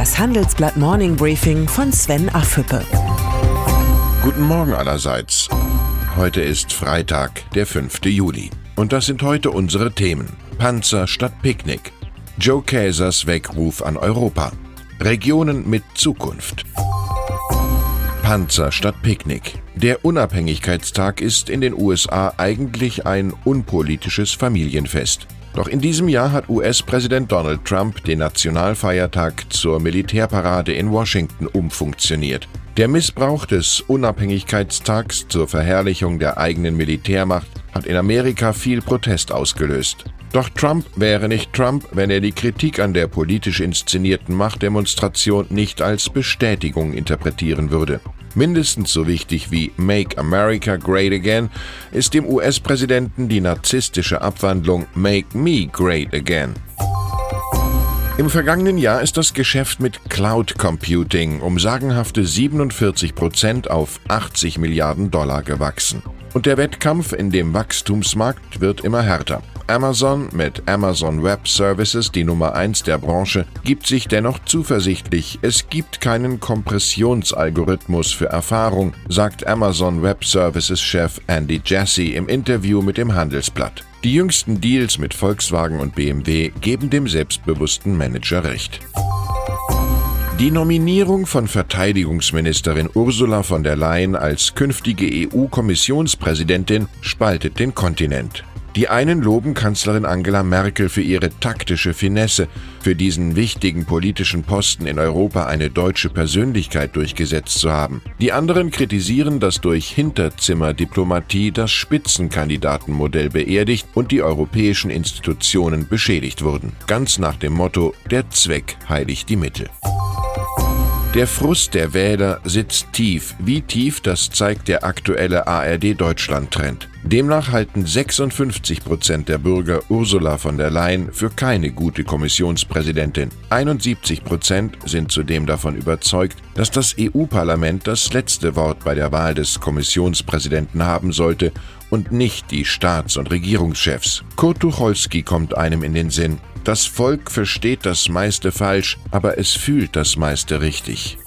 Das Handelsblatt Morning Briefing von Sven Affüppe. Guten Morgen allerseits. Heute ist Freitag, der 5. Juli. Und das sind heute unsere Themen. Panzer statt Picknick. Joe Käsers Weckruf an Europa. Regionen mit Zukunft. Panzer statt Picknick. Der Unabhängigkeitstag ist in den USA eigentlich ein unpolitisches Familienfest. Doch in diesem Jahr hat US-Präsident Donald Trump den Nationalfeiertag zur Militärparade in Washington umfunktioniert. Der Missbrauch des Unabhängigkeitstags zur Verherrlichung der eigenen Militärmacht hat in Amerika viel Protest ausgelöst. Doch Trump wäre nicht Trump, wenn er die Kritik an der politisch inszenierten Machtdemonstration nicht als Bestätigung interpretieren würde. Mindestens so wichtig wie Make America Great Again ist dem US-Präsidenten die narzisstische Abwandlung Make Me Great Again. Im vergangenen Jahr ist das Geschäft mit Cloud Computing um sagenhafte 47 Prozent auf 80 Milliarden Dollar gewachsen. Und der Wettkampf in dem Wachstumsmarkt wird immer härter. Amazon mit Amazon Web Services, die Nummer 1 der Branche, gibt sich dennoch zuversichtlich. Es gibt keinen Kompressionsalgorithmus für Erfahrung, sagt Amazon Web Services Chef Andy Jassy im Interview mit dem Handelsblatt. Die jüngsten Deals mit Volkswagen und BMW geben dem selbstbewussten Manager recht. Die Nominierung von Verteidigungsministerin Ursula von der Leyen als künftige EU-Kommissionspräsidentin spaltet den Kontinent. Die einen loben Kanzlerin Angela Merkel für ihre taktische Finesse, für diesen wichtigen politischen Posten in Europa eine deutsche Persönlichkeit durchgesetzt zu haben. Die anderen kritisieren, dass durch Hinterzimmerdiplomatie das Spitzenkandidatenmodell beerdigt und die europäischen Institutionen beschädigt wurden. Ganz nach dem Motto, der Zweck heiligt die Mittel. Der Frust der Wähler sitzt tief. Wie tief, das zeigt der aktuelle ARD-Deutschland-Trend. Demnach halten 56 Prozent der Bürger Ursula von der Leyen für keine gute Kommissionspräsidentin. 71 Prozent sind zudem davon überzeugt, dass das EU-Parlament das letzte Wort bei der Wahl des Kommissionspräsidenten haben sollte und nicht die Staats- und Regierungschefs. Kurt Tucholsky kommt einem in den Sinn. Das Volk versteht das meiste falsch, aber es fühlt das meiste richtig.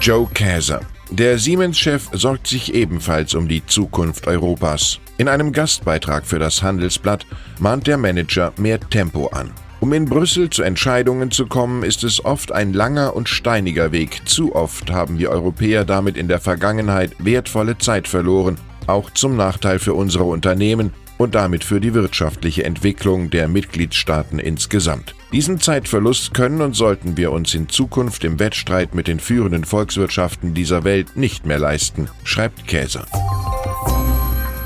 Joe Käser. Der Siemens-Chef sorgt sich ebenfalls um die Zukunft Europas. In einem Gastbeitrag für das Handelsblatt mahnt der Manager mehr Tempo an. Um in Brüssel zu Entscheidungen zu kommen, ist es oft ein langer und steiniger Weg. Zu oft haben wir Europäer damit in der Vergangenheit wertvolle Zeit verloren, auch zum Nachteil für unsere Unternehmen und damit für die wirtschaftliche Entwicklung der Mitgliedstaaten insgesamt. Diesen Zeitverlust können und sollten wir uns in Zukunft im Wettstreit mit den führenden Volkswirtschaften dieser Welt nicht mehr leisten, schreibt Käser.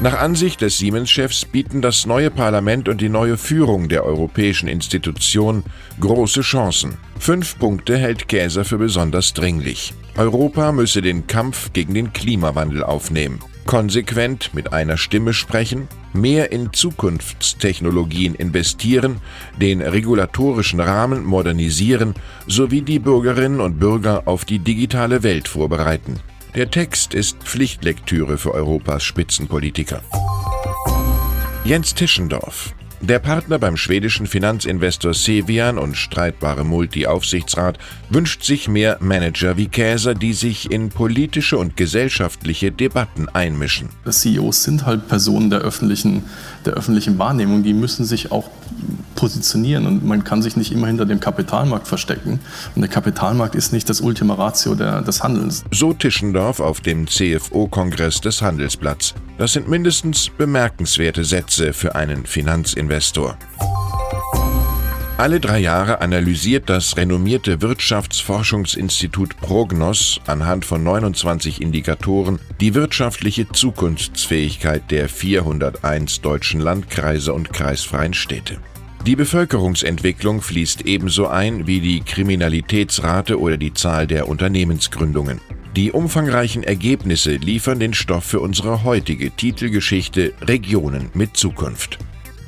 Nach Ansicht des Siemens-Chefs bieten das neue Parlament und die neue Führung der europäischen Institutionen große Chancen. Fünf Punkte hält Käser für besonders dringlich. Europa müsse den Kampf gegen den Klimawandel aufnehmen konsequent mit einer Stimme sprechen, mehr in Zukunftstechnologien investieren, den regulatorischen Rahmen modernisieren sowie die Bürgerinnen und Bürger auf die digitale Welt vorbereiten. Der Text ist Pflichtlektüre für Europas Spitzenpolitiker. Jens Tischendorf der Partner beim schwedischen Finanzinvestor Sevian und streitbare Multi-Aufsichtsrat wünscht sich mehr Manager wie Käser, die sich in politische und gesellschaftliche Debatten einmischen. CEOs sind halt Personen der öffentlichen, der öffentlichen Wahrnehmung, die müssen sich auch positionieren und man kann sich nicht immer hinter dem Kapitalmarkt verstecken. Und der Kapitalmarkt ist nicht das Ultima Ratio der, des Handelns. So Tischendorf auf dem CFO-Kongress des Handelsblatts. Das sind mindestens bemerkenswerte Sätze für einen Finanzinvestor. Alle drei Jahre analysiert das renommierte Wirtschaftsforschungsinstitut Prognos anhand von 29 Indikatoren die wirtschaftliche Zukunftsfähigkeit der 401 deutschen Landkreise und kreisfreien Städte. Die Bevölkerungsentwicklung fließt ebenso ein wie die Kriminalitätsrate oder die Zahl der Unternehmensgründungen. Die umfangreichen Ergebnisse liefern den Stoff für unsere heutige Titelgeschichte Regionen mit Zukunft.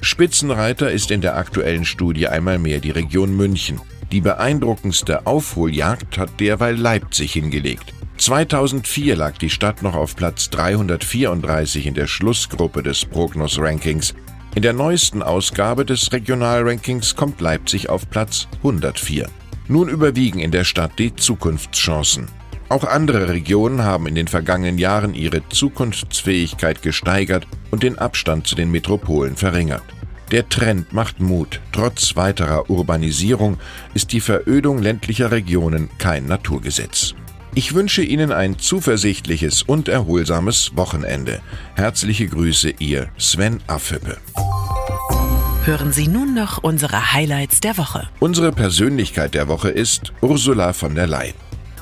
Spitzenreiter ist in der aktuellen Studie einmal mehr die Region München. Die beeindruckendste Aufholjagd hat derweil Leipzig hingelegt. 2004 lag die Stadt noch auf Platz 334 in der Schlussgruppe des Prognos-Rankings. In der neuesten Ausgabe des Regionalrankings kommt Leipzig auf Platz 104. Nun überwiegen in der Stadt die Zukunftschancen. Auch andere Regionen haben in den vergangenen Jahren ihre Zukunftsfähigkeit gesteigert und den Abstand zu den Metropolen verringert. Der Trend macht Mut. Trotz weiterer Urbanisierung ist die Verödung ländlicher Regionen kein Naturgesetz. Ich wünsche Ihnen ein zuversichtliches und erholsames Wochenende. Herzliche Grüße, Ihr Sven Affüppe. Hören Sie nun noch unsere Highlights der Woche. Unsere Persönlichkeit der Woche ist Ursula von der Leyen.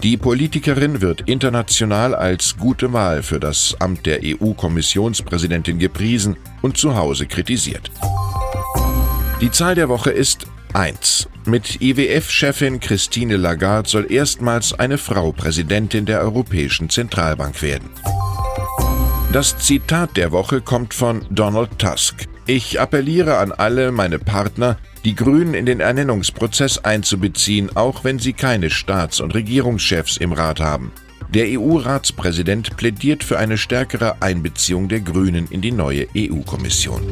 Die Politikerin wird international als gute Wahl für das Amt der EU-Kommissionspräsidentin gepriesen und zu Hause kritisiert. Die Zahl der Woche ist 1. Mit IWF-Chefin Christine Lagarde soll erstmals eine Frau Präsidentin der Europäischen Zentralbank werden. Das Zitat der Woche kommt von Donald Tusk. Ich appelliere an alle meine Partner, die Grünen in den Ernennungsprozess einzubeziehen, auch wenn sie keine Staats- und Regierungschefs im Rat haben. Der EU-Ratspräsident plädiert für eine stärkere Einbeziehung der Grünen in die neue EU-Kommission.